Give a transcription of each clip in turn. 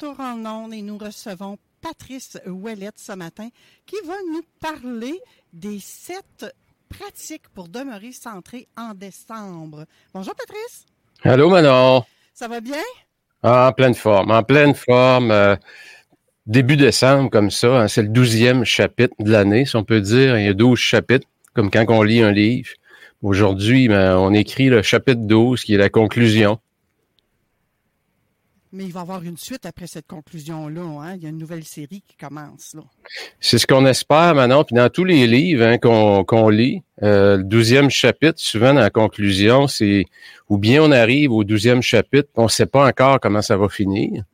retour en ondes et nous recevons Patrice Ouellette ce matin qui va nous parler des sept pratiques pour demeurer centré en décembre. Bonjour Patrice. Allô Manon. Ça va bien? Ah, en pleine forme, en pleine forme. euh, début décembre, comme ça, hein, c'est le douzième chapitre de l'année, si on peut dire. Il y a 12 chapitres, comme quand on lit un livre. Aujourd'hui, ben, on écrit le chapitre 12, qui est la conclusion. Mais il va y avoir une suite après cette conclusion-là. Hein? Il y a une nouvelle série qui commence. Là. C'est ce qu'on espère maintenant. Puis dans tous les livres hein, qu'on qu'on lit, euh, le douzième chapitre, souvent dans la conclusion, c'est ou bien on arrive au douzième chapitre, on ne sait pas encore comment ça va finir.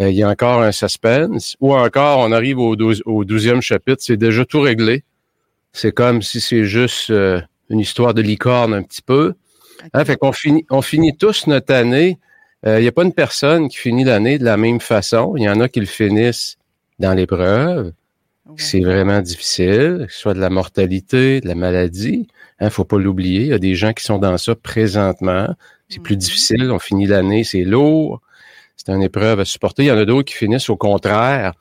Euh, il y a encore un suspense. Ou encore, on arrive au, douzième chapitre, c'est déjà tout réglé. C'est comme si c'est juste euh, une histoire de licorne un petit peu. Hein, fait qu'on finit, on finit tous notre année. Euh, Il n'y a pas une personne qui finit l'année de la même façon. Il y en a qui le finissent dans l'épreuve. Ouais. C'est vraiment difficile, que ce soit de la mortalité, de la maladie. Hein, faut pas l'oublier. Il y a des gens qui sont dans ça présentement. C'est plus Mhm. difficile. On finit l'année, c'est lourd. C'est une épreuve à supporter. Il y en a d'autres qui finissent au contraire.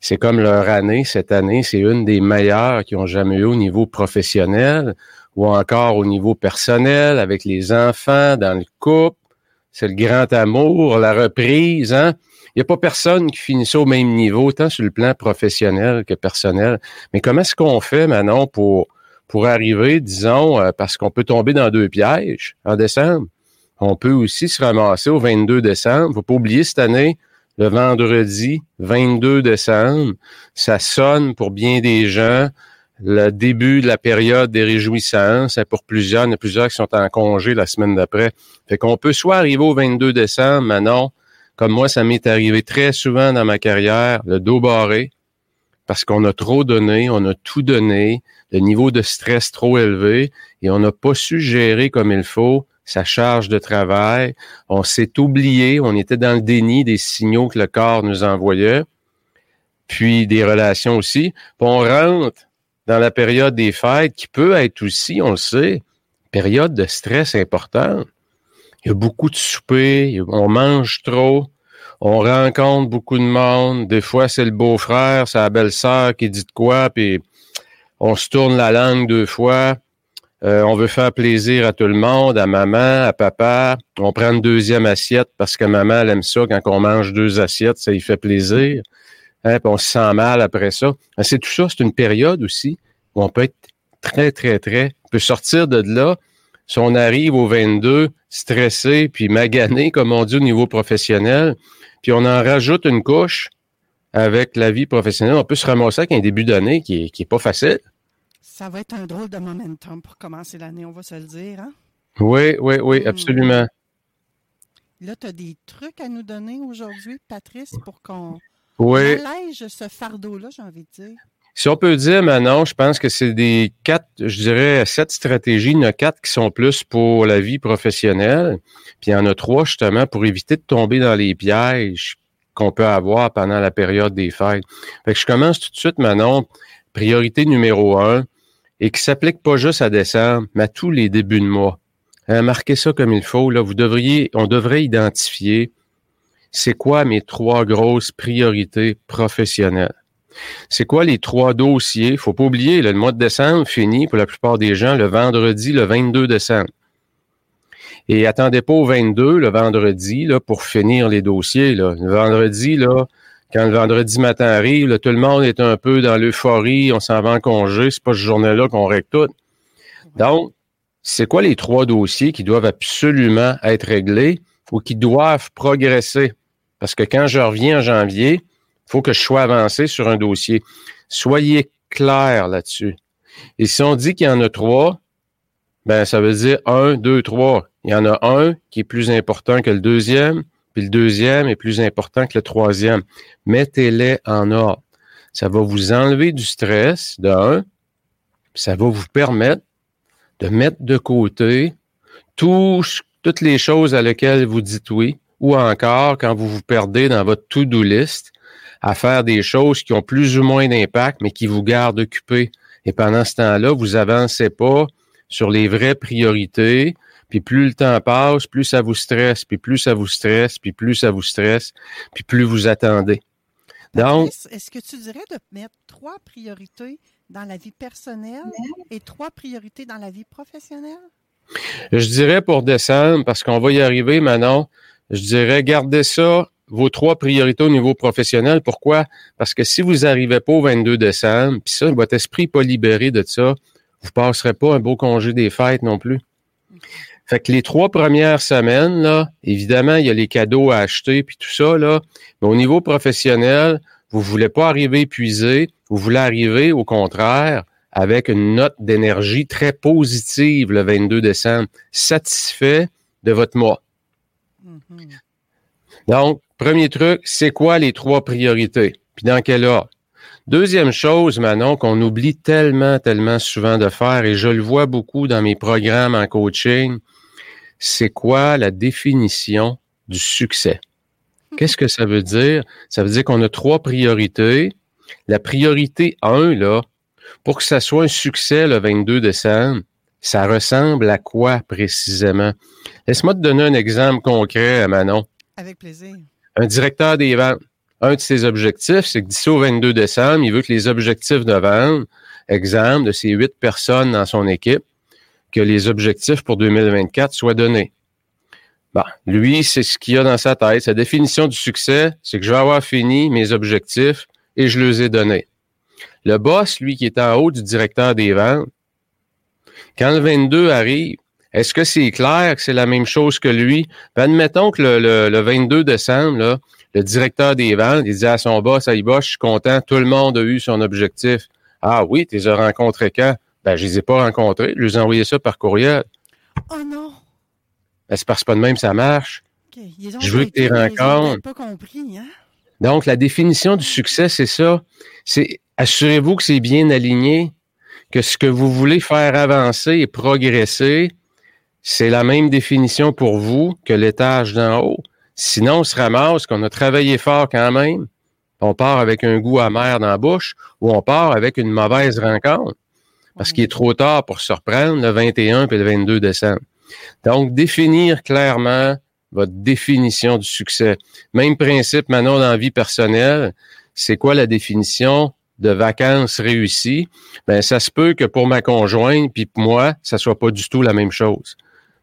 C'est comme leur année. Cette année, c'est une des meilleures qu'ils ont jamais eu au niveau professionnel ou encore au niveau personnel, avec les enfants, dans le couple. C'est le grand amour, la reprise. Hein? Il n'y a pas personne qui finit ça au même niveau, tant sur le plan professionnel que personnel. Mais comment est-ce qu'on fait, Manon, pour, pour arriver, disons, euh, parce qu'on peut tomber dans deux pièges en décembre? On peut aussi se ramasser au 22 décembre. faut pas oublier cette année, le vendredi 22 décembre, ça sonne pour bien des gens le début de la période des réjouissances. Pour plusieurs, il y en a plusieurs qui sont en congé la semaine d'après. Fait qu'on peut soit arriver au 22 décembre, Manon, comme moi, ça m'est arrivé très souvent dans ma carrière, le dos barré, parce qu'on a trop donné, on a tout donné, le niveau de stress trop élevé, et on n'a pas su gérer comme il faut sa charge de travail. On s'est oublié, on était dans le déni des signaux que le corps nous envoyait, puis des relations aussi. Puis on rentre dans la période des fêtes, qui peut être aussi, on le sait, période de stress importante. Il y a beaucoup de soupers, on mange trop, on rencontre beaucoup de monde. Des fois, c'est le beau-frère, c'est la belle-sœur qui dit de quoi, puis on se tourne la langue deux fois. Euh, on veut faire plaisir à tout le monde, à maman, à papa. On prend une deuxième assiette parce que maman, elle aime ça. Quand on mange deux assiettes, ça lui fait plaisir. Hein, puis on se sent mal après ça. C'est tout ça, c'est une période aussi où on peut être très, très, très... On peut sortir de là. Si on arrive au 22, stressé, puis magané, comme on dit au niveau professionnel, puis on en rajoute une couche avec la vie professionnelle, on peut se ramasser avec un début d'année qui est, qui est pas facile. Ça va être un drôle de momentum pour commencer l'année, on va se le dire. Hein? Oui, oui, oui, Hmm. absolument. Là, tu as des trucs à nous donner aujourd'hui, Patrice, pour qu'on Oui. allège ce fardeau-là, j'ai envie de dire. Si on peut dire, Manon, je pense que c'est des quatre, je dirais, sept stratégies. Il y en a quatre qui sont plus pour la vie professionnelle. Puis il y en a trois, justement, pour éviter de tomber dans les pièges qu'on peut avoir pendant la période des fêtes. Fait que je commence tout de suite, Manon. Priorité numéro un, et qui s'applique pas juste à décembre, mais à tous les débuts de mois. Hein, marquez ça comme il faut. Là, vous devriez, on devrait identifier c'est quoi mes trois grosses priorités professionnelles? C'est quoi les trois dossiers? Faut pas oublier, le mois de décembre finit pour la plupart des gens le vendredi, le 22 décembre. Et attendez pas au 22, le vendredi, là, pour finir les dossiers. Là. Le vendredi, là, quand le vendredi matin arrive, tout le monde est un peu dans l'euphorie, on s'en va en congé, c'est pas ce journée-là qu'on règle tout. Donc, c'est quoi les trois dossiers qui doivent absolument être réglés ou qui doivent progresser? Parce que quand je reviens en janvier, il faut que je sois avancé sur un dossier. Soyez clair là-dessus. Et si on dit qu'il y en a trois, ben ça veut dire un, deux, trois. Il y en a un qui est plus important que le deuxième, puis le deuxième est plus important que le troisième. Mettez-les en ordre. Ça va vous enlever du stress, de un, ça va vous permettre de mettre de côté toutes les choses à lesquelles vous dites oui, ou encore quand vous vous perdez dans votre to-do list à faire des choses qui ont plus ou moins d'impact, mais qui vous gardent occupé. Et pendant ce temps-là, vous avancez pas sur les vraies priorités, puis plus le temps passe, plus ça vous stresse, puis plus ça vous stresse, puis plus ça vous stresse, puis plus vous attendez. Donc, est-ce que tu dirais de mettre trois priorités dans la vie personnelle et trois priorités dans la vie professionnelle? Je dirais pour décembre, parce qu'on va y arriver maintenant, je dirais gardez ça, vos trois priorités au niveau professionnel. Pourquoi? Parce que si vous n'arrivez pas au 22 décembre, puis ça, votre esprit n'est pas libéré de ça, vous ne passerez pas un beau congé des fêtes non plus. Fait que les trois premières semaines, là, évidemment, il y a les cadeaux à acheter puis tout ça, là. Mais au niveau professionnel, vous voulez pas arriver épuisé, vous voulez arriver, au contraire, avec une note d'énergie très positive le 22 décembre, satisfait de votre mois. Mm-hmm. Donc, premier truc, c'est quoi les trois priorités? Puis dans quel ordre? Deuxième chose, Manon, qu'on oublie tellement, tellement souvent de faire, et je le vois beaucoup dans mes programmes en coaching, c'est quoi la définition du succès? Qu'est-ce que ça veut dire? Ça veut dire qu'on a trois priorités. La priorité 1, là, pour que ça soit un succès le 22 décembre, ça ressemble à quoi précisément? Laisse-moi te donner un exemple concret, Manon. Avec plaisir. Un directeur des ventes, un de ses objectifs, c'est que d'ici au 22 décembre, il veut que les objectifs de vente, exemple, de ces huit personnes dans son équipe, que les objectifs pour 2024 soient donnés. Bon, lui, c'est ce qu'il a dans sa tête. Sa définition du succès, c'est que je vais avoir fini mes objectifs et je les ai donnés. Le boss, lui, qui est en haut du directeur des ventes, quand le 22 arrive, est-ce que c'est clair que c'est la même chose que lui? Ben, admettons que le, 22 décembre, là, le directeur des ventes, il dit à son boss, hey boss, je suis content, tout le monde a eu son objectif. Ah oui, tu les as rencontrés quand? Ben, je les ai pas rencontrés, je les ai envoyés ça par courriel. Oh non! Ben, c'est parce que pas de même, ça marche. Je veux que tu rencontres. pas compris, hein? Donc, la définition du succès, c'est ça. C'est assurez-vous que c'est bien aligné, que ce que vous voulez faire avancer et progresser, c'est la même définition pour vous que l'étage d'en haut. Sinon, on se ramasse qu'on a travaillé fort quand même, on part avec un goût amer dans la bouche ou on part avec une mauvaise rencontre parce qu'il est trop tard pour se reprendre le 21 et le 22 décembre. Donc, définir clairement votre définition du succès. Même principe maintenant dans la vie personnelle. C'est quoi la définition de vacances réussies? Ben, ça se peut que pour ma conjointe puis pour moi, ça soit pas du tout la même chose.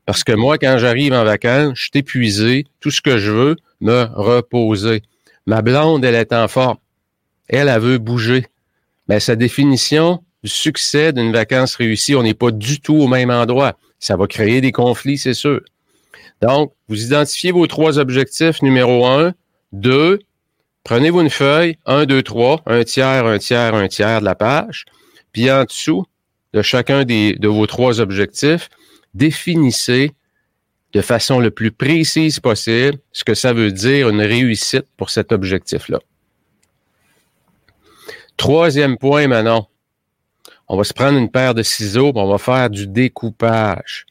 Parce que moi, quand j'arrive en vacances, je suis épuisé. Tout ce que je veux, me reposer. Ma blonde, elle est en forme. Elle, elle veut bouger. Mais sa définition du succès d'une vacance réussie, on n'est pas du tout au même endroit. Ça va créer des conflits, c'est sûr. Donc, vous identifiez vos trois objectifs. Numéro un, deux, prenez-vous une feuille, un, deux, trois, un tiers, un tiers, un tiers de la page. Puis en dessous de chacun des, de vos trois objectifs, définissez de façon le plus précise possible ce que ça veut dire une réussite pour cet objectif-là. Troisième point, Manon on va se prendre une paire de ciseaux, on va faire du découpage.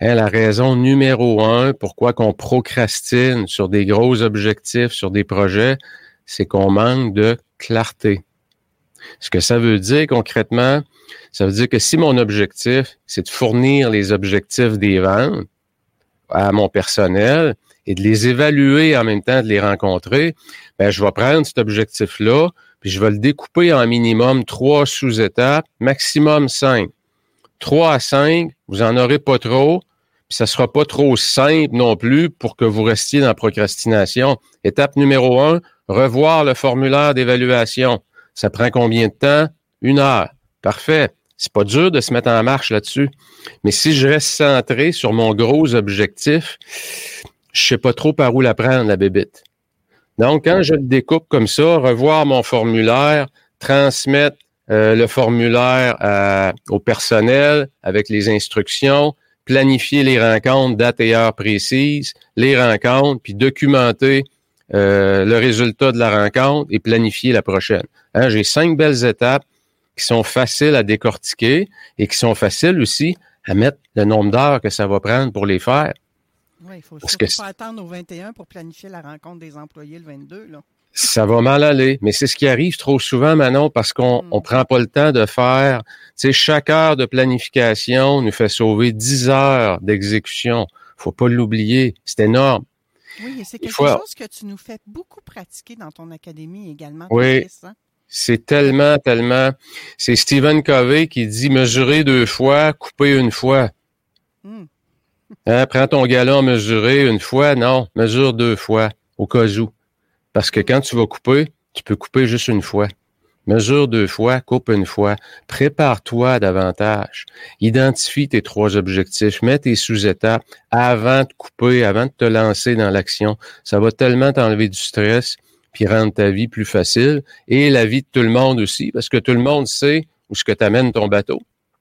Hein, la raison numéro un, pourquoi qu'on procrastine sur des gros objectifs, sur des projets, c'est qu'on manque de clarté. Ce que ça veut dire concrètement, ça veut dire que si mon objectif, c'est de fournir les objectifs des ventes à mon personnel et de les évaluer en même temps de les rencontrer, ben, je vais prendre cet objectif-là, puis je vais le découper en minimum trois sous-étapes, maximum cinq. Trois à cinq, vous en aurez pas trop, puis ça sera pas trop simple non plus pour que vous restiez dans la procrastination. Étape numéro un, revoir le formulaire d'évaluation. Ça prend combien de temps? Une heure. Parfait. C'est pas dur de se mettre en marche là-dessus. Mais si je reste centré sur mon gros objectif, je sais pas trop par où la prendre, la bébite. Donc, quand je le découpe comme ça, revoir mon formulaire, transmettre euh, le formulaire au personnel avec les instructions, planifier les rencontres, date et heure précise, les rencontres, puis documenter euh, le résultat de la rencontre et planifier la prochaine. Hein, J'ai cinq belles étapes qui sont faciles à décortiquer et qui sont faciles aussi à mettre le nombre d'heures que ça va prendre pour les faire. Oui, il faut pas attendre au 21 pour planifier la rencontre des employés le 22. Là. Ça va mal aller, mais c'est ce qui arrive trop souvent, Manon, parce qu'on ne hmm. prend pas le temps de faire. Tu sais, chaque heure de planification nous fait sauver 10 heures d'exécution. faut pas l'oublier. C'est énorme. Oui, c'est quelque chose que tu nous fais beaucoup pratiquer dans ton académie également. Oui. Hein? C'est tellement, tellement. C'est Stephen Covey qui dit mesurer deux fois, couper une fois. Hmm. Hein, prends ton galon mesurer une fois. Non, mesure deux fois, au cas où. Parce que quand tu vas couper, tu peux couper juste une fois. Mesure deux fois, coupe une fois. Prépare-toi davantage. Identifie tes trois objectifs. Mets tes sous-étapes avant de couper, avant de te lancer dans l'action. Ça va tellement t'enlever du stress puis rendre ta vie plus facile et la vie de tout le monde aussi parce que tout le monde sait où ce que t'amènes ton bateau.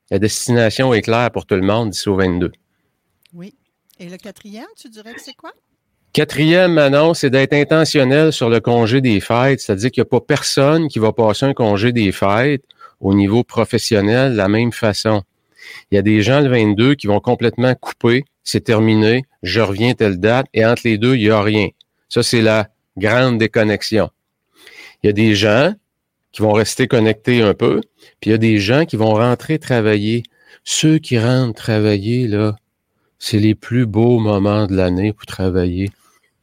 La destination est claire pour tout le monde d'ici au 22. Oui. Et le quatrième, tu dirais que c'est quoi? Quatrième annonce, c'est d'être intentionnel sur le congé des fêtes, c'est-à-dire qu'il n'y a pas personne qui va passer un congé des fêtes au niveau professionnel de la même façon. Il y a des gens le 22 qui vont complètement couper, c'est terminé, je reviens telle date, et entre les deux, il n'y a rien. Ça, c'est la grande déconnexion. Il y a des gens qui vont rester connectés un peu, puis il y a des gens qui vont rentrer travailler. Ceux qui rentrent travailler, là, c'est les plus beaux moments de l'année pour travailler.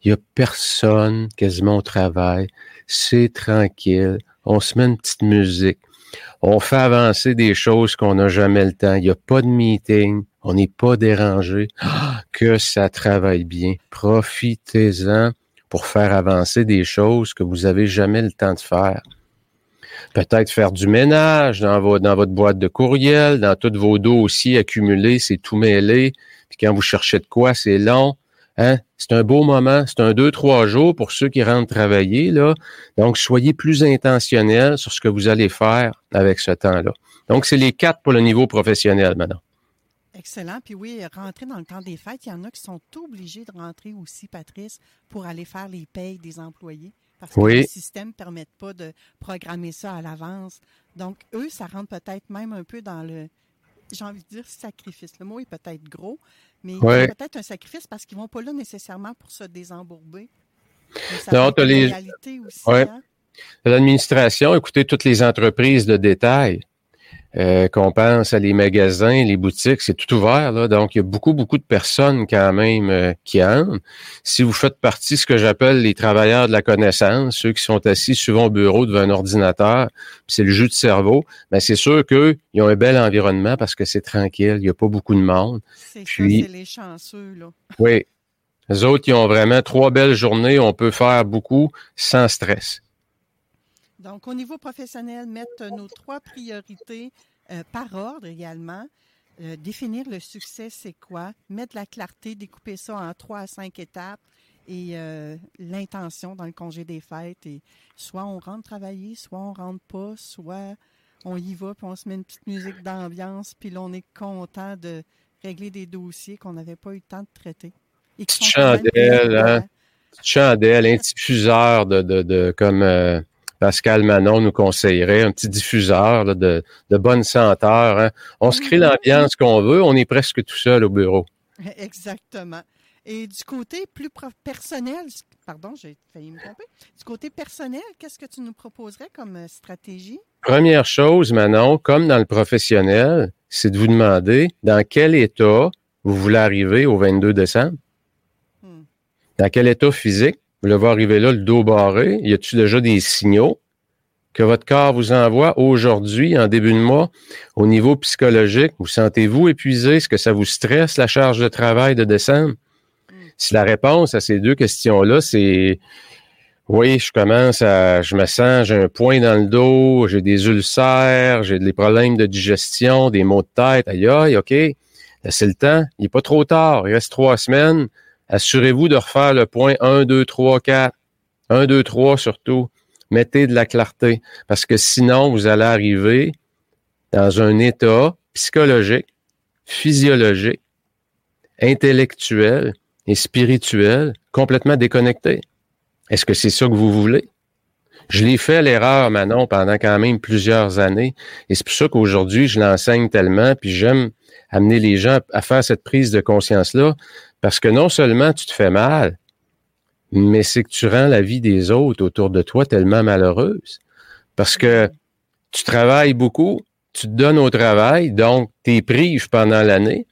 Il y a personne quasiment au travail. C'est tranquille. On se met une petite musique. On fait avancer des choses qu'on n'a jamais le temps. Il n'y a pas de meeting. On n'est pas dérangé. Ah, que ça travaille bien. Profitez-en pour faire avancer des choses que vous avez jamais le temps de faire. Peut-être faire du ménage dans, dans votre boîte de courriel, dans tous vos dossiers accumulés, c'est tout mêlé. Puis quand vous cherchez de quoi, c'est long. Hein? C'est un beau moment, c'est un deux, trois jours pour ceux qui rentrent travailler. Là. Donc, soyez plus intentionnels sur ce que vous allez faire avec ce temps-là. Donc, c'est les quatre pour le niveau professionnel maintenant. Excellent. Puis oui, rentrer dans le temps des fêtes, il y en a qui sont obligés de rentrer aussi, Patrice, pour aller faire les payes des employés. Parce que le système ne permet pas de programmer ça à l'avance. Donc, eux, ça rentre peut-être même un peu dans le, j'ai envie de dire sacrifice. Le mot est peut-être gros, mais il y a peut-être un sacrifice parce qu'ils ne vont pas là nécessairement pour se désembourber. non, tu les. Hein. L'administration, écoutez, toutes les entreprises de détail. Euh, qu'on pense à les magasins, les boutiques, c'est tout ouvert. Là, donc, il y a beaucoup, beaucoup de personnes quand même euh, qui entrent. Si vous faites partie de ce que j'appelle les travailleurs de la connaissance, ceux qui sont assis souvent au bureau devant un ordinateur, c'est le jeu de cerveau, mais ben, c'est sûr qu'ils ont un bel environnement parce que c'est tranquille, il n'y a pas beaucoup de monde. C'est Puis, c'est les chanceux, là. oui. Les autres, ils ont vraiment trois belles journées, on peut faire beaucoup sans stress. Donc, au niveau professionnel, mettre nos trois priorités euh, par ordre également. Euh, définir le succès, c'est quoi? Mettre la clarté, découper ça en trois à cinq étapes et euh, l'intention dans le congé des fêtes. Et soit on rentre travailler, soit on rentre pas, soit on y va, puis on se met une petite musique d'ambiance, puis là, on est content de régler des dossiers qu'on n'avait pas eu le temps de traiter. Et chandelle, hein? Chandelle, un diffuseur de, de, de comme Pascal Manon nous conseillerait, un petit diffuseur de, de, bonne senteur. Hein. On se crée l'ambiance qu'on veut, on est presque tout seul au bureau. Exactement. Et du côté plus personnel, pardon, j'ai failli me tromper. Du côté personnel, qu'est-ce que tu nous proposerais comme euh, stratégie? Première chose, Manon, comme dans le professionnel, c'est de vous demander dans quel état vous voulez arriver au 22 décembre. Hmm. Dans quel état physique? Vous le voir arriver là, le dos barré. Y a-tu déjà des signaux que votre corps vous envoie aujourd'hui, en début de mois, au niveau psychologique? Vous sentez-vous épuisé? Est-ce que ça vous stresse, la charge de travail de décembre? Si la réponse à ces deux questions-là, c'est oui, je commence à, je me sens, j'ai un point dans le dos, j'ai des ulcères, j'ai des problèmes de digestion, des maux de tête. Aïe, aïe, OK. C'est le temps. Il n'est pas trop tard. Il reste trois semaines. Assurez-vous de refaire le point 1, 2, 3, 4. 1, 2, 3 surtout. Mettez de la clarté. Parce que sinon, vous allez arriver dans un état psychologique, physiologique, intellectuel et spirituel complètement déconnecté. Est-ce que c'est ça que vous voulez? Je l'ai fait l'erreur, Manon, pendant quand même plusieurs années. Et c'est pour ça qu'aujourd'hui, je l'enseigne tellement, puis j'aime amener les gens à faire cette prise de conscience-là, parce que non seulement tu te fais mal, mais c'est que tu rends la vie des autres autour de toi tellement malheureuse. Parce que tu travailles beaucoup, tu te donnes au travail, donc tu es prives pendant l'année.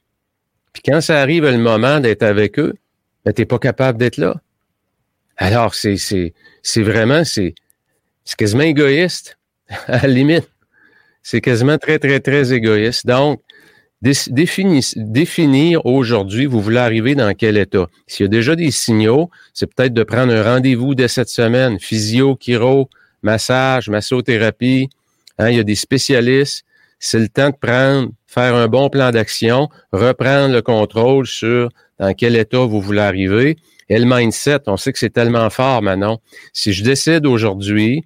Puis quand ça arrive le moment d'être avec eux, ben, tu n'es pas capable d'être là. Alors, c'est, c'est, c'est vraiment, c'est, c'est quasiment égoïste, à la limite. C'est quasiment très, très, très égoïste. Donc, définir aujourd'hui, vous voulez arriver dans quel état? S'il y a déjà des signaux, c'est peut-être de prendre un rendez-vous dès cette semaine. Physio, chiro, massage, massothérapie. Hein, il y a des spécialistes. C'est le temps de prendre, faire un bon plan d'action, reprendre le contrôle sur dans quel état vous voulez arriver. Et le mindset, on sait que c'est tellement fort maintenant. Si je décide aujourd'hui,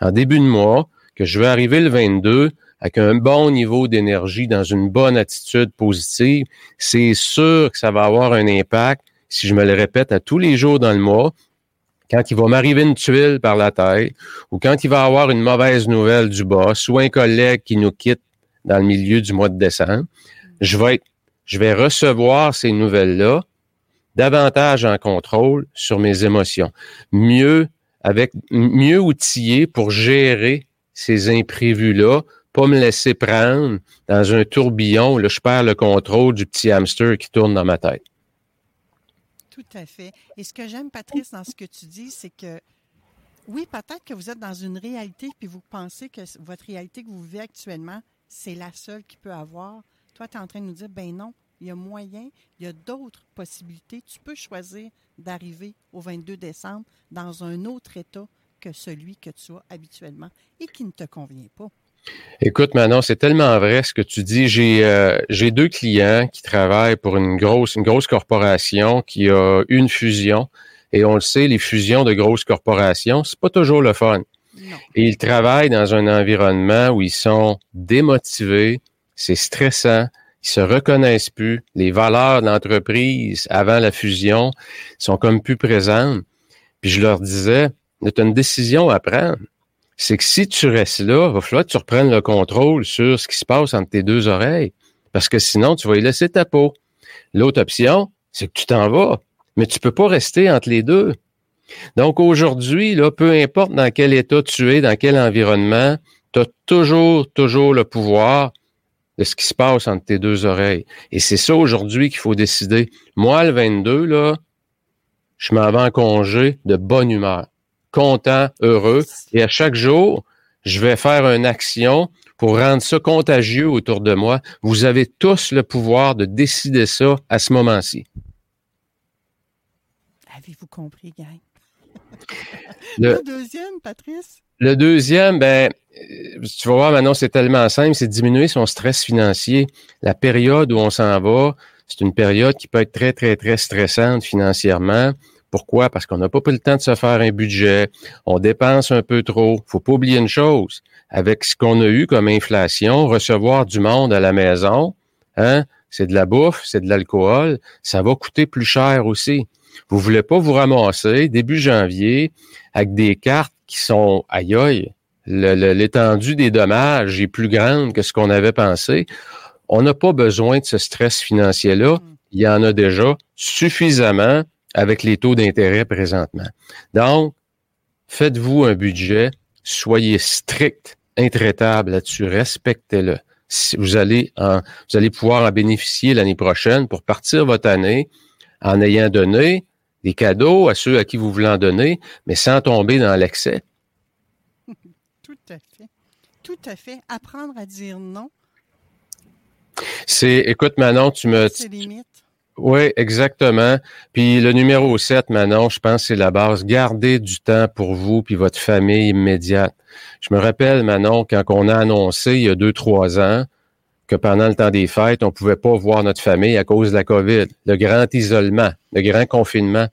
en début de mois, que je vais arriver le 22 avec un bon niveau d'énergie, dans une bonne attitude positive, c'est sûr que ça va avoir un impact si je me le répète à tous les jours dans le mois, quand il va m'arriver une tuile par la tête, ou quand il va avoir une mauvaise nouvelle du boss, ou un collègue qui nous quitte dans le milieu du mois de décembre, je vais je vais recevoir ces nouvelles-là davantage en contrôle sur mes émotions, mieux avec mieux outillé pour gérer ces imprévus-là, pas me laisser prendre dans un tourbillon où là, je perds le contrôle du petit hamster qui tourne dans ma tête. Tout à fait. Et ce que j'aime, Patrice, dans ce que tu dis, c'est que oui, peut-être que vous êtes dans une réalité puis vous pensez que votre réalité que vous vivez actuellement, c'est la seule qui peut avoir. Toi, tu es en train de nous dire, ben non, il y a moyen, il y a d'autres possibilités. Tu peux choisir d'arriver au 22 décembre dans un autre état que celui que tu as habituellement et qui ne te convient pas. Écoute, Manon, c'est tellement vrai ce que tu dis. J'ai euh, j'ai deux clients qui travaillent pour une grosse une grosse corporation qui a une fusion et on le sait, les fusions de grosses corporations, c'est pas toujours le fun. Et ils travaillent dans un environnement où ils sont démotivés, c'est stressant, ils se reconnaissent plus. Les valeurs de l'entreprise avant la fusion sont comme plus présentes. Puis je leur disais, tu as une décision à prendre. C'est que si tu restes là, il va falloir que tu reprennes le contrôle sur ce qui se passe entre tes deux oreilles. Parce que sinon, tu vas y laisser ta peau. L'autre option, c'est que tu t'en vas. Mais tu peux pas rester entre les deux. Donc aujourd'hui, là, peu importe dans quel état tu es, dans quel environnement, tu as toujours, toujours le pouvoir de ce qui se passe entre tes deux oreilles. Et c'est ça aujourd'hui qu'il faut décider. Moi, le 22, là, je m'en vais en congé de bonne humeur, content, heureux. Et à chaque jour, je vais faire une action pour rendre ça contagieux autour de moi. Vous avez tous le pouvoir de décider ça à ce moment-ci. Avez-vous compris, gang? Le, deuxième, Patrice? Le deuxième, ben, euh, tu vas voir maintenant, c'est tellement simple, c'est diminuer son stress financier. La période où on s'en va, c'est une période qui peut être très, très, très stressante financièrement. Pourquoi? Parce qu'on n'a pas pris le temps de se faire un budget, on dépense un peu trop. Faut pas oublier une chose, avec ce qu'on a eu comme inflation, recevoir du monde à la maison, hein, c'est de la bouffe, c'est de l'alcool, ça va coûter plus cher aussi. Vous voulez pas vous ramasser début janvier avec des cartes qui sont aïe l'étendue des dommages est plus grande que ce qu'on avait pensé. On n'a pas besoin de ce stress financier-là. Mm. Il y en a déjà suffisamment avec les taux d'intérêt présentement. Donc, faites-vous un budget, soyez strict, intraitable là-dessus, respectez-le. Vous allez, vous allez pouvoir en bénéficier l'année prochaine pour partir votre année en ayant donné des cadeaux à ceux à qui vous voulez en donner, mais sans tomber dans l'excès. à fait. Tout à fait. Apprendre à dire non. C'est, écoute, Manon, tu me. C'est limite. Oui, exactement. Puis le numéro 7, Manon, je pense c'est la base. Gardez du temps pour vous puis votre famille immédiate. Je me rappelle, Manon, quand on a annoncé il y a deux, trois ans que pendant le temps des fêtes, on pouvait pas voir notre famille à cause de la COVID, le grand isolement, le grand confinement.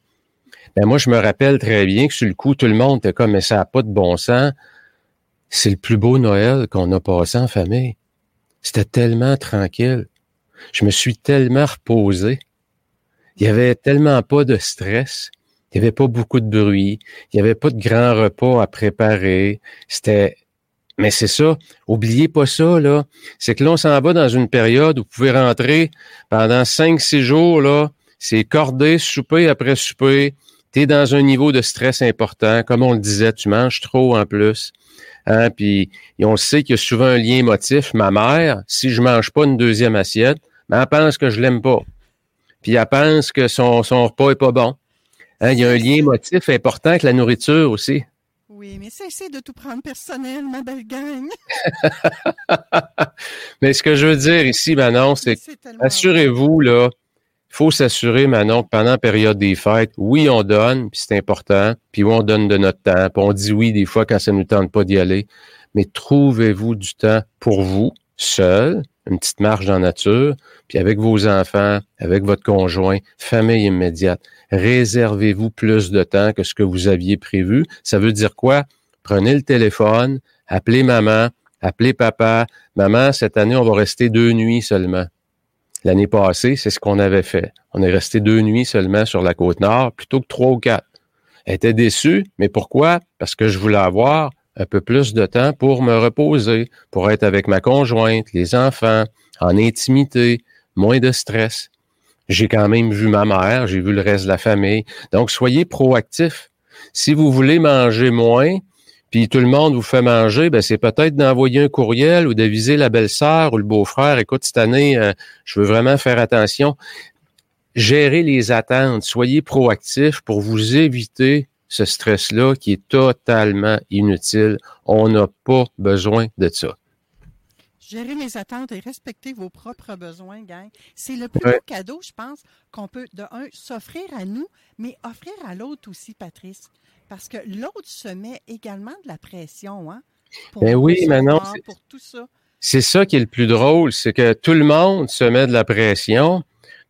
Ben moi, je me rappelle très bien que sur le coup, tout le monde était comme, mais ça n'a pas de bon sens. C'est le plus beau Noël qu'on a passé en famille. C'était tellement tranquille. Je me suis tellement reposé. Il y avait tellement pas de stress. Il y avait pas beaucoup de bruit. Il y avait pas de grands repas à préparer. C'était, mais c'est ça. Oubliez pas ça, là. C'est que là, on s'en va dans une période où vous pouvez rentrer pendant cinq, six jours, là. C'est cordé, souper après souper. T'es dans un niveau de stress important. Comme on le disait, tu manges trop en plus. Hein, puis on sait qu'il y a souvent un lien émotif. Ma mère, si je mange pas une deuxième assiette, ben, elle pense que je l'aime pas puis elle pense que son, son repas est pas bon. Hein, il y a un lien émotif important avec la nourriture aussi. Oui, mais cessez de tout prendre personnel, ma belle gang. mais ce que je veux dire ici, Manon, c'est assurez-vous, là, il faut s'assurer, Manon, que pendant la période des fêtes, oui, on donne, puis c'est important, puis oui, on donne de notre temps, puis on dit oui des fois quand ça ne nous tente pas d'y aller, mais trouvez-vous du temps pour vous, seul, une petite marche dans la nature, puis avec vos enfants, avec votre conjoint, famille immédiate, réservez-vous plus de temps que ce que vous aviez prévu. Ça veut dire quoi? Prenez le téléphone, appelez maman, appelez papa. Maman, cette année, on va rester deux nuits seulement. L'année passée, c'est ce qu'on avait fait. On est resté deux nuits seulement sur la côte nord plutôt que trois ou quatre. Elle était déçue, mais pourquoi? Parce que je voulais avoir un peu plus de temps pour me reposer, pour être avec ma conjointe, les enfants, en intimité, moins de stress. J'ai quand même vu ma mère, j'ai vu le reste de la famille. Donc, soyez proactifs. Si vous voulez manger moins, puis tout le monde vous fait manger, ben c'est peut-être d'envoyer un courriel ou d'aviser la belle-sœur ou le beau-frère. Écoute, cette année, euh, je veux vraiment faire attention. Gérez les attentes, soyez proactifs pour vous éviter ce stress-là qui est totalement inutile. On n'a pas besoin de ça. Gérer les attentes et respecter vos propres besoins, gang. C'est le plus beau cadeau, je pense, qu'on peut, de un, s'offrir à nous, mais offrir à l'autre aussi, Patrice. Parce que l'autre se met également de la pression, hein? Pour ben oui, pour tout ça. C'est ça qui est le plus drôle, c'est que tout le monde se met de la pression,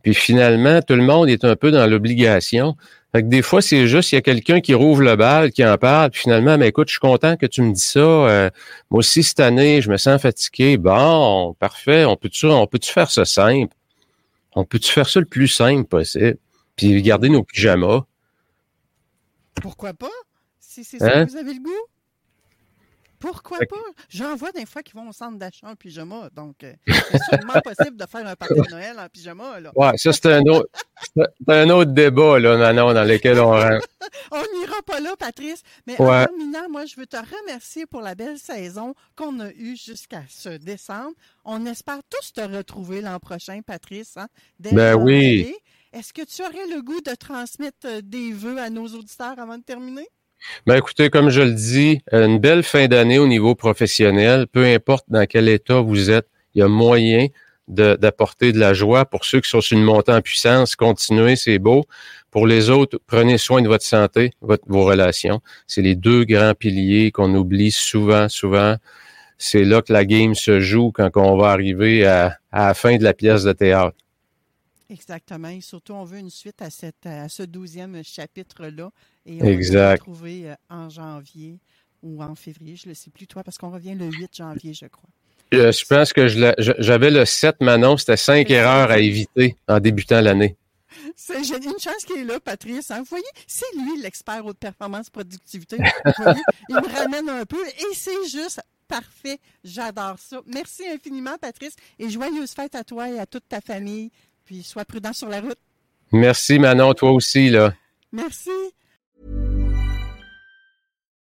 puis finalement, tout le monde est un peu dans l'obligation. Fait que des fois, c'est juste, il y a quelqu'un qui rouvre le bal, qui en parle, puis finalement, mais écoute, je suis content que tu me dis ça. Euh, moi aussi, cette année, je me sens fatigué. Bon, parfait, on peut-tu on peut faire ça simple? On peut-tu faire ça le plus simple possible? Puis garder nos pyjamas. Pourquoi pas? Si c'est ça hein? que vous avez le goût. Pourquoi pas? J'en vois des fois qui vont au centre d'achat en pyjama. Donc, euh, c'est sûrement possible de faire un party de Noël en pyjama. Là. Ouais, ça, c'est un autre, un autre débat, là, Manon, dans lequel on rentre. on n'ira pas là, Patrice. Mais en terminant, moi, je veux te remercier pour la belle saison qu'on a eue jusqu'à ce décembre. On espère tous te retrouver l'an prochain, Patrice. Hein, ben oui. Est-ce que tu aurais le goût de transmettre euh, des vœux à nos auditeurs avant de terminer? Ben écoutez, comme je le dis, une belle fin d'année au niveau professionnel, peu importe dans quel état vous êtes, il y a moyen d'apporter de, la joie. Pour ceux qui sont sur une montée en puissance, continuez, c'est beau. Pour les autres, prenez soin de votre santé, vos relations. C'est les deux grands piliers qu'on oublie souvent, souvent. C'est là que la game se joue quand on va arriver à la fin de la pièce de théâtre. Exactement. Et surtout, on veut une suite à, cette, à ce douzième chapitre-là. Et on exact. va le retrouver euh, en janvier ou en février. Je ne le sais plus, toi, parce qu'on revient le 8 janvier, je crois. Euh, je pense que j'avais le 7, Manon. C'était cinq erreurs à éviter en débutant l'année. C'est une chance qu'il est là, Patrice. Hein. Vous voyez, c'est lui l'expert haute performance productivité. Vous voyez, il me ramène un peu et c'est juste parfait. J'adore ça. Merci infiniment, Patrice, et joyeuse fête à toi et à toute ta famille. Puis sois prudent sur la route. Merci Manon, toi aussi là. Merci.